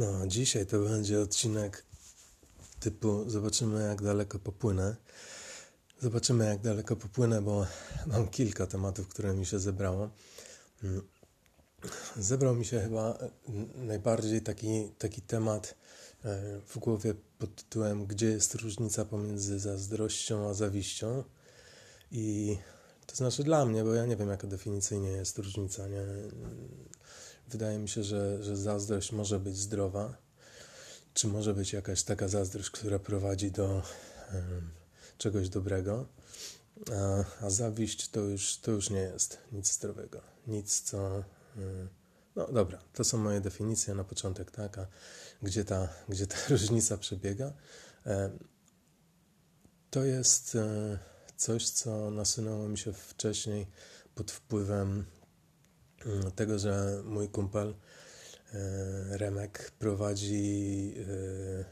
No, dzisiaj to będzie odcinek typu zobaczymy jak daleko popłynę. Zobaczymy jak daleko popłynę, bo mam kilka tematów, które mi się zebrało. Mm. Zebrał mi się chyba najbardziej taki, taki temat e, w głowie pod tytułem Gdzie jest różnica pomiędzy zazdrością a zawiścią? I to znaczy dla mnie, bo ja nie wiem, jaka definicyjnie jest różnica. Nie? Wydaje mi się, że, że zazdrość może być zdrowa, czy może być jakaś taka zazdrość, która prowadzi do um, czegoś dobrego, a, a zawiść to już, to już nie jest nic zdrowego, nic co. Um, no dobra, to są moje definicje na początek, tak, a gdzie ta, gdzie ta różnica przebiega? Um, to jest e, coś, co nasunęło mi się wcześniej pod wpływem tego, że mój kumpel e, Remek prowadzi, e,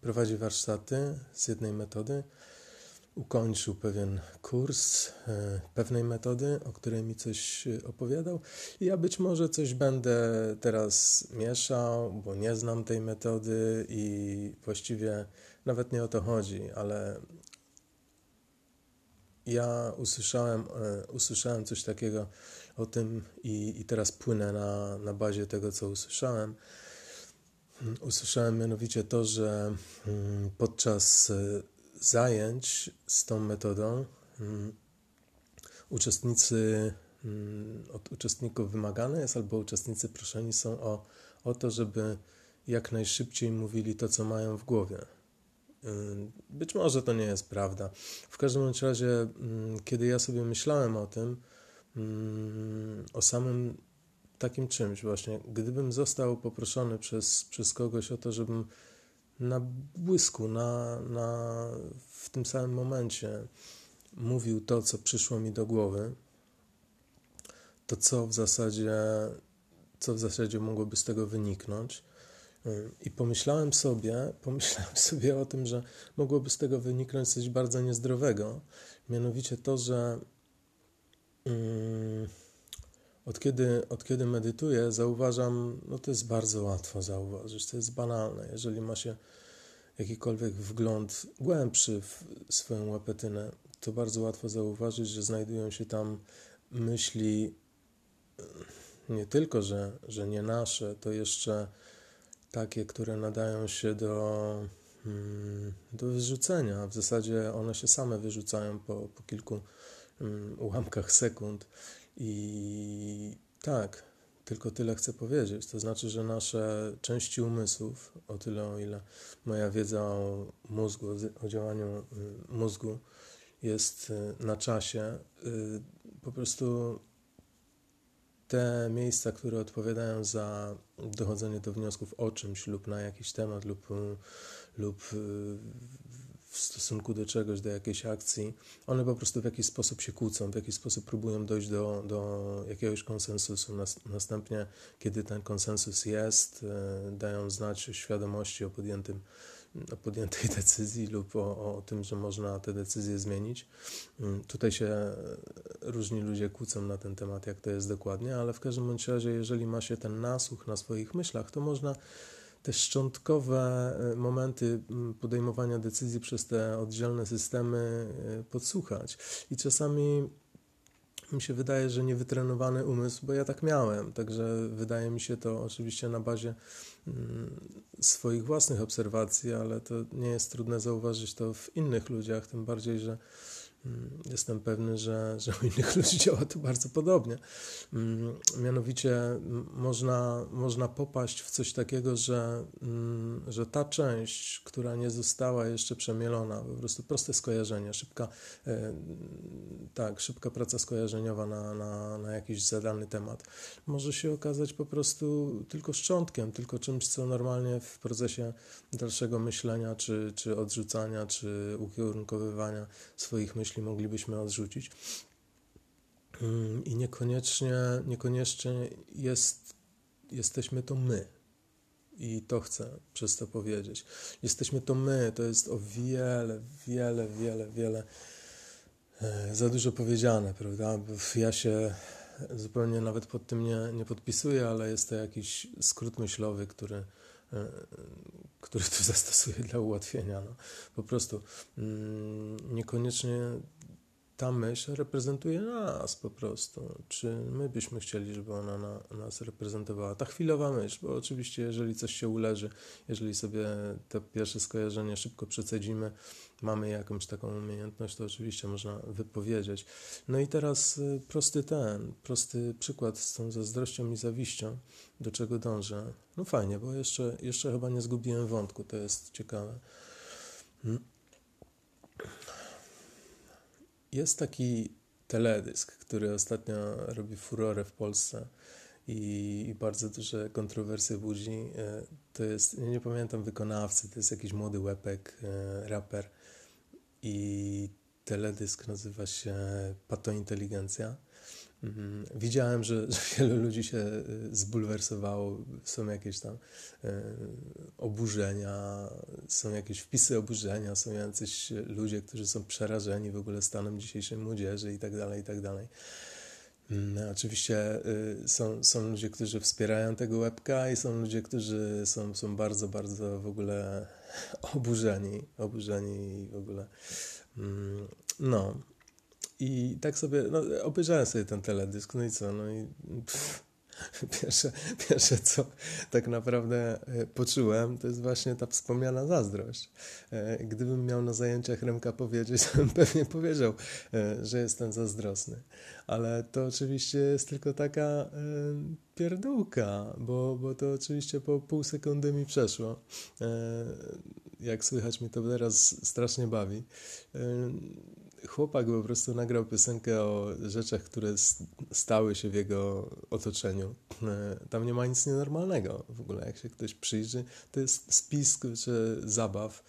prowadzi warsztaty z jednej metody. Ukończył pewien kurs e, pewnej metody, o której mi coś opowiadał. I ja być może coś będę teraz mieszał, bo nie znam tej metody i właściwie nawet nie o to chodzi, ale ja usłyszałem, usłyszałem coś takiego o tym i, i teraz płynę na, na bazie tego, co usłyszałem. Usłyszałem mianowicie to, że mm, podczas e, zajęć z tą metodą mm, uczestnicy, mm, od uczestników wymagane jest, albo uczestnicy proszeni są o, o to, żeby jak najszybciej mówili to, co mają w głowie. Być może to nie jest prawda. W każdym razie, kiedy ja sobie myślałem o tym, o samym takim czymś właśnie. Gdybym został poproszony przez, przez kogoś o to, żebym na błysku, na, na, w tym samym momencie mówił to, co przyszło mi do głowy, to co w zasadzie, co w zasadzie mogłoby z tego wyniknąć. I pomyślałem sobie, pomyślałem sobie o tym, że mogłoby z tego wyniknąć coś bardzo niezdrowego, mianowicie to, że Mm, od kiedy, od kiedy medytuję, zauważam, no to jest bardzo łatwo zauważyć, to jest banalne. Jeżeli ma się jakikolwiek wgląd głębszy w swoją łapetynę, to bardzo łatwo zauważyć, że znajdują się tam myśli nie tylko, że, że nie nasze, to jeszcze takie, które nadają się do, do wyrzucenia. W zasadzie one się same wyrzucają po, po kilku ułamkach sekund. I tak, tylko tyle chcę powiedzieć. To znaczy, że nasze części umysłów, o tyle o ile moja wiedza o mózgu, o działaniu mm, mózgu jest y, na czasie, y, po prostu te miejsca, które odpowiadają za dochodzenie do wniosków o czymś lub na jakiś temat lub, lub y, w stosunku do czegoś, do jakiejś akcji, one po prostu w jakiś sposób się kłócą, w jakiś sposób próbują dojść do, do jakiegoś konsensusu. Następnie, kiedy ten konsensus jest, e, dają znać świadomości o, podjętym, o podjętej decyzji lub o, o tym, że można te decyzje zmienić. Mm, tutaj się różni ludzie kłócą na ten temat, jak to jest dokładnie, ale w każdym bądź razie, jeżeli ma się ten nasłuch na swoich myślach, to można te szczątkowe e, momenty podejmowania decyzji przez te oddzielne systemy e, podsłuchać. I czasami mi się wydaje, że niewytrenowany umysł, bo ja tak miałem, także wydaje mi się to oczywiście na bazie swoich własnych obserwacji, ale to nie jest trudne zauważyć to w innych ludziach, tym bardziej, że Mm, jestem pewny, że, że u innych ludzi działa to bardzo podobnie. Mm, mianowicie można, można popaść w coś takiego, że, mm, że ta część, która nie została jeszcze przemielona, po prostu proste skojarzenie, szybka, e, tak, szybka praca skojarzeniowa na, na, na jakiś zadany temat, może się okazać po prostu tylko szczątkiem, tylko czymś, co normalnie w procesie dalszego myślenia, czy, czy odrzucania, czy ukierunkowywania swoich myśli myśli moglibyśmy odrzucić. Mm, I niekoniecznie, niekoniecznie jest, jesteśmy to my. I to chcę przez to powiedzieć. Jesteśmy to my, to jest o wiele, wiele, wiele, wiele e, za dużo powiedziane, prawda? Ja się zupełnie nawet pod tym nie, nie podpisuję, ale jest to jakiś skrót myślowy, który który tu zastosuję dla ułatwienia. No, po prostu mm, niekoniecznie ta myśl reprezentuje nas po prostu. Czy my byśmy chcieli, żeby ona na, nas reprezentowała? Ta chwilowa myśl, bo oczywiście, jeżeli coś się uleży, jeżeli sobie te pierwsze skojarzenie szybko przecedzimy, mamy jakąś taką umiejętność, to oczywiście można wypowiedzieć. No i teraz y, prosty ten, prosty przykład z tą zazdrością i zawiścią, do czego dążę. No fajnie, bo jeszcze, jeszcze chyba nie zgubiłem wątku, to jest ciekawe. Jest taki teledysk, który ostatnio robi furorę w Polsce i, i bardzo duże kontrowersje budzi. E, to jest, nie pamiętam wykonawcy, to jest jakiś młody łepek, e, raper i teledysk nazywa się Patointeligencja. Mhm. Widziałem, że, że wielu ludzi się y, zbulwersowało, są jakieś tam y, oburzenia, są jakieś wpisy oburzenia, są jacyś ludzie, którzy są przerażeni w ogóle stanem dzisiejszej młodzieży i tak dalej, i tak dalej. Mm, oczywiście y, są, są ludzie, którzy wspierają tego łebka i są ludzie, którzy są, są bardzo, bardzo w ogóle oburzeni, oburzeni i w ogóle. Mm, no, i tak sobie, no, obejrzałem sobie ten teledysk, no i co, no i pff, pierwsze, pierwsze, co tak naprawdę e, poczułem, to jest właśnie ta wspomniana zazdrość. E, gdybym miał na zajęciach Remka powiedzieć, to bym pewnie powiedział, e, że jestem zazdrosny. Ale to oczywiście jest tylko taka pierdółka, bo, bo to oczywiście po pół sekundy mi przeszło. Jak słychać, mi to teraz strasznie bawi chłopak po prostu nagrał piosenkę o rzeczach, które stały się w jego otoczeniu. E, tam nie ma nic nienormalnego w ogóle. Jak się ktoś przyjrzy, to jest spis czy zabaw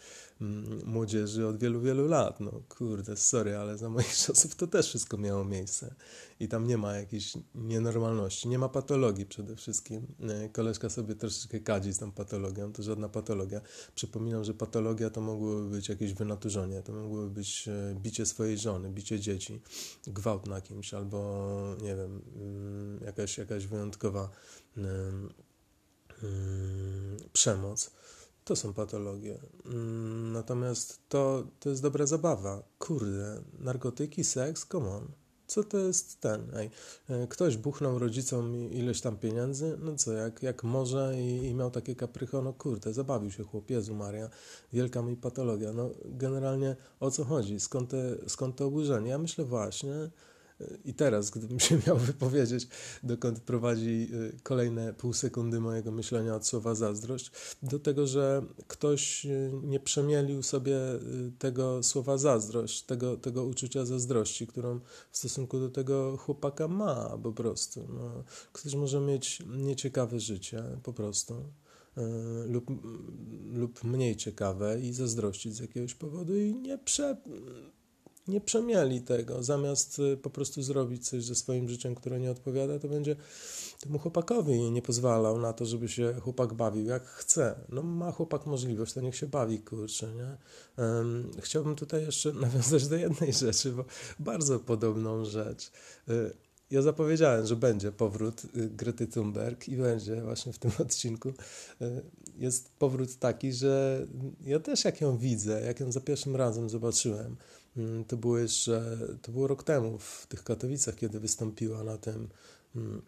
młodzieży od wielu, wielu lat. No kurde, sorry, ale za moich czasów to też wszystko miało miejsce i tam nie ma jakiejś nienormalności, nie ma patologii przede wszystkim. E, koleżka sobie troszeczkę kadzi z tą patologią, to żadna patologia. Przypominam, że patologia to mogłoby być jakieś wynaturzenie, to mogłoby być e, bicie swojej żony, bicie dzieci, gwałt na kimś albo, nie wiem, mm, jakaś, jakaś wyjątkowa mm, przemoc to są patologie. Mm, natomiast to, to jest dobra zabawa. Kurde, narkotyki, seks, come on. Co to jest ten? Ej, e, ktoś buchnął rodzicom ileś tam pieniędzy, no co, jak, jak może i, i miał takie kaprycho, no kurde, zabawił się chłop, Jezu Maria, wielka mi patologia. No generalnie o co chodzi? Skąd te, skąd to oburzenie? Ja myślę właśnie, i teraz, gdybym się miał wypowiedzieć, dokąd prowadzi y, kolejne pół sekundy mojego myślenia od słowa zazdrość, do tego, że ktoś y, nie przemielił sobie y, tego słowa zazdrość, tego, tego uczucia zazdrości, którą w stosunku do tego chłopaka ma po prostu. No, ktoś może mieć nieciekawe życie po prostu. Lub, lub mniej ciekawe i zazdrościć z jakiegoś powodu i nie prze, nie przemieli tego. Zamiast y, po prostu zrobić coś ze swoim życiem, które nie odpowiada, to będzie temu chłopakowi nie pozwalał na to, żeby się chłopak bawił jak chce. No ma chłopak możliwość, to niech się bawi, kurczę, nie? Um, chciałbym tutaj jeszcze nawiązać do jednej rzeczy, bo bardzo podobną rzecz. Y, ja zapowiedziałem, że będzie powrót y, Grety Thunberg i będzie właśnie w tym odcinku. Jest powrót taki, że ja też jak ją widzę, jak ją za pierwszym razem zobaczyłem, Mm, to było jeszcze, to było rok temu w tych Katowicach, kiedy wystąpiła na tym, mm,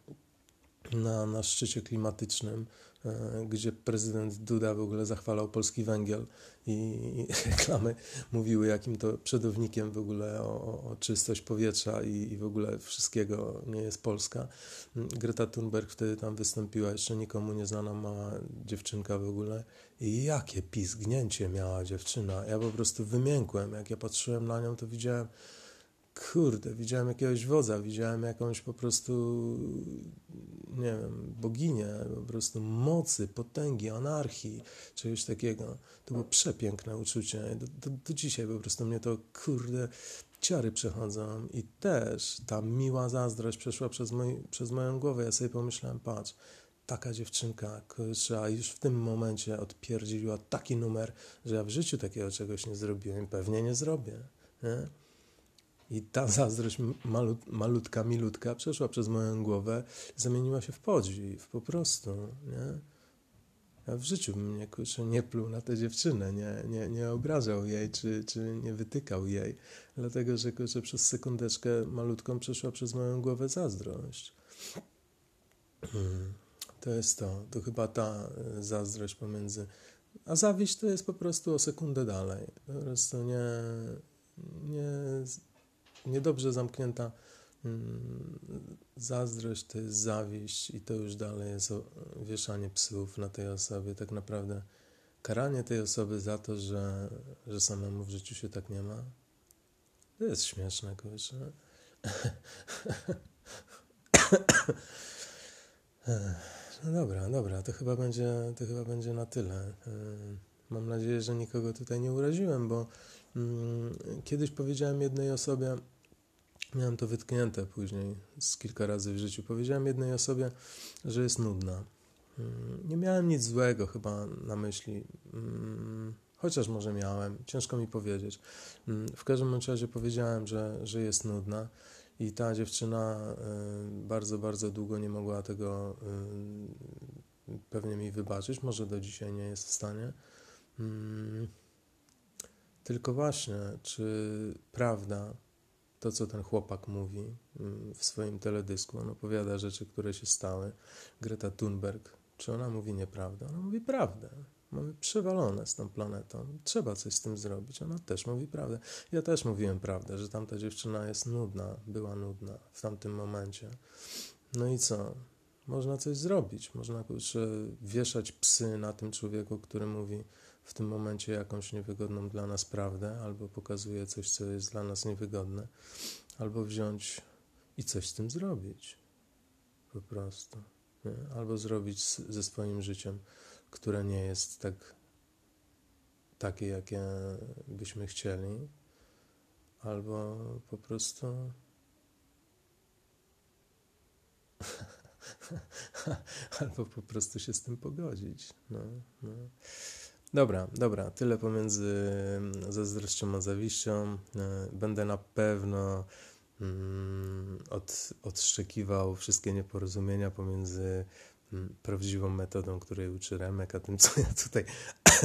na, na szczycie klimatycznym, e, gdzie prezydent Duda w ogóle zachwalał polski węgiel i, reklamy mówiły, jakim to przodownikiem w ogóle o, o czystość powietrza i, i, w ogóle wszystkiego nie jest Polska. Greta Thunberg wtedy tam wystąpiła, jeszcze nikomu nieznana mała dziewczynka w ogóle i jakie pizgnięcie miała dziewczyna. Ja po prostu wymiękłem, jak ja patrzyłem na nią, to widziałem kurde, widziałem jakiegoś wodza, widziałem jakąś po prostu, nie wiem, boginię, po prostu mocy, potęgi, anarchii, czegoś takiego. To było przepiękne uczucie. Do, do, do dzisiaj po prostu mnie to, kurde, ciary przechodzą i też ta miła zazdrość przeszła przez, mój, przez moją głowę. Ja sobie pomyślałem, patrz, taka dziewczynka, kurczę, już w tym momencie odpierdziła taki numer, że ja w życiu takiego czegoś nie zrobiłem, pewnie nie zrobię. Nie? I ta zazdrość malut, malutka, milutka przeszła przez moją głowę, zamieniła się w podziw, po prostu, nie? Ja w życiu bym nie, nie pluł na tę dziewczynę, nie, nie, nie obrażał jej, czy, czy nie wytykał jej, dlatego że kurczę, przez sekundeczkę malutką przeszła przez moją głowę zazdrość. Hmm. To jest to, to chyba ta e, zazdrość pomiędzy. A zawiść to jest po prostu o sekundę dalej. Po prostu nie, nie, niedobrze zamknięta mm, zazdrość to jest zawiść i to już dalej jest wieszanie psów na tej osobie. Tak naprawdę karanie tej osoby za to, że, że samemu w życiu się tak nie ma. To jest śmieszne, kurczę. No dobra, dobra, to chyba będzie, to chyba będzie na tyle. Mam nadzieję, że nikogo tutaj nie uraziłem, bo kiedyś powiedziałem jednej osobie, miałem to wytknięte później z kilka razy w życiu, powiedziałem jednej osobie, że jest nudna. Mm, nie miałem nic złego chyba na myśli, mm, chociaż może miałem, ciężko mi powiedzieć. W każdym razie powiedziałem, że, że jest nudna. I ta dziewczyna y, bardzo, bardzo długo nie mogła tego y, pewnie mi wybaczyć. Może do dzisiaj nie jest w stanie. Tylko właśnie, czy prawda to, co ten chłopak mówi mm, w swoim teledysku, on opowiada rzeczy, które się stały. Greta Thunberg, czy ona mówi nieprawdę? Ona mówi prawdę. Mamy przewalone z tą planetą. Trzeba coś z tym zrobić. Ona też mówi prawdę. Ja też mówiłem prawdę, że tamta dziewczyna jest nudna, była nudna w tamtym momencie. No i co? Można coś zrobić. Można wieszać psy na tym człowieku, który mówi w tym momencie jakąś niewygodną dla nas prawdę, albo pokazuje coś, co jest dla nas niewygodne, albo wziąć i coś z tym zrobić. Po prostu. Nie? Albo zrobić ze swoim życiem które nie jest tak takie, jakie byśmy chcieli, albo po prostu albo po prostu się z tym pogodzić. No, no. Dobra, dobra, tyle pomiędzy zazdrością a zawiścią. E, będę na pewno mm, od, odszczekiwał wszystkie nieporozumienia pomiędzy prawdziwą metodą, której uczy Remek, a tym, co ja tutaj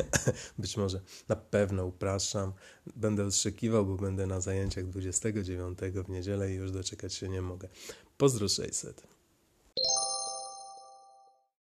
być może na pewno upraszczam. Będę odszczekiwał, bo będę na zajęciach 29 w niedzielę i już doczekać się nie mogę. Pozdro 600.